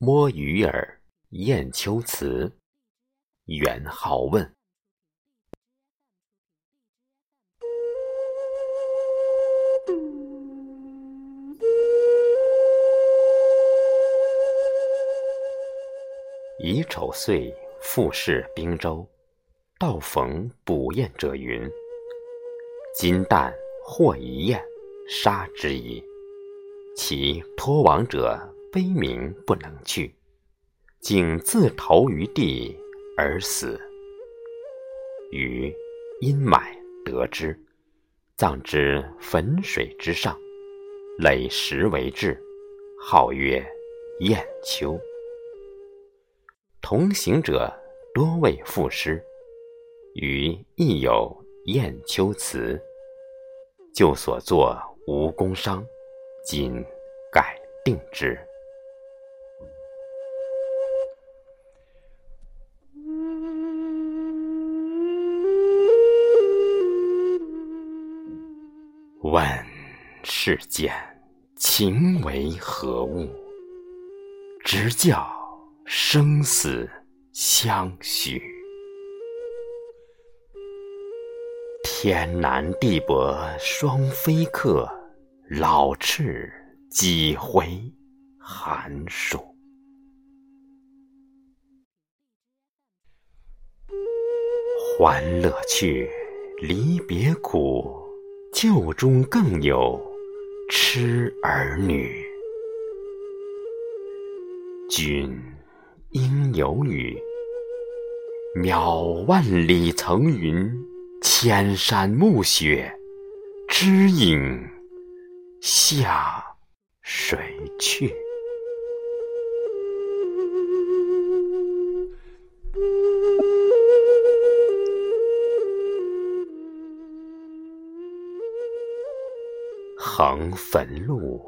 摸鱼儿雁丘词，元好问。乙丑岁，复试滨州。道逢捕雁者云：“金旦获一雁，杀之矣。其托亡者悲鸣不能去，竟自投于地而死。余因买得之，葬之汾水之上，垒石为志，号曰雁丘。同行者多为赋诗。”余亦有雁丘词，就所作无工伤，今改定之。问世间情为何物？直教生死相许。天南地北双飞客，老翅几回寒暑。欢乐去，离别苦，旧中更有痴儿女。君应有语，渺万里层云。千山暮雪，知影下谁去？横汾路，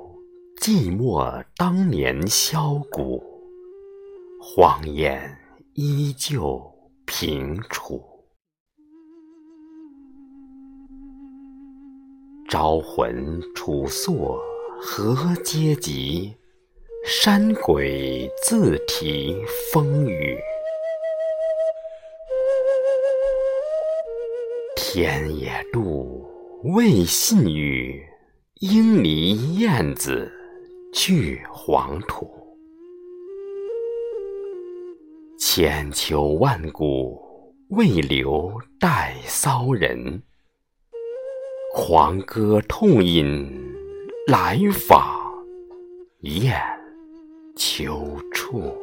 寂寞当年箫鼓，荒烟依旧平楚。招魂楚朔何嗟及？山鬼自啼风雨。天也妒，未信与，莺离燕子去黄土。千秋万古，未留待骚人。狂歌痛饮，来访雁丘处。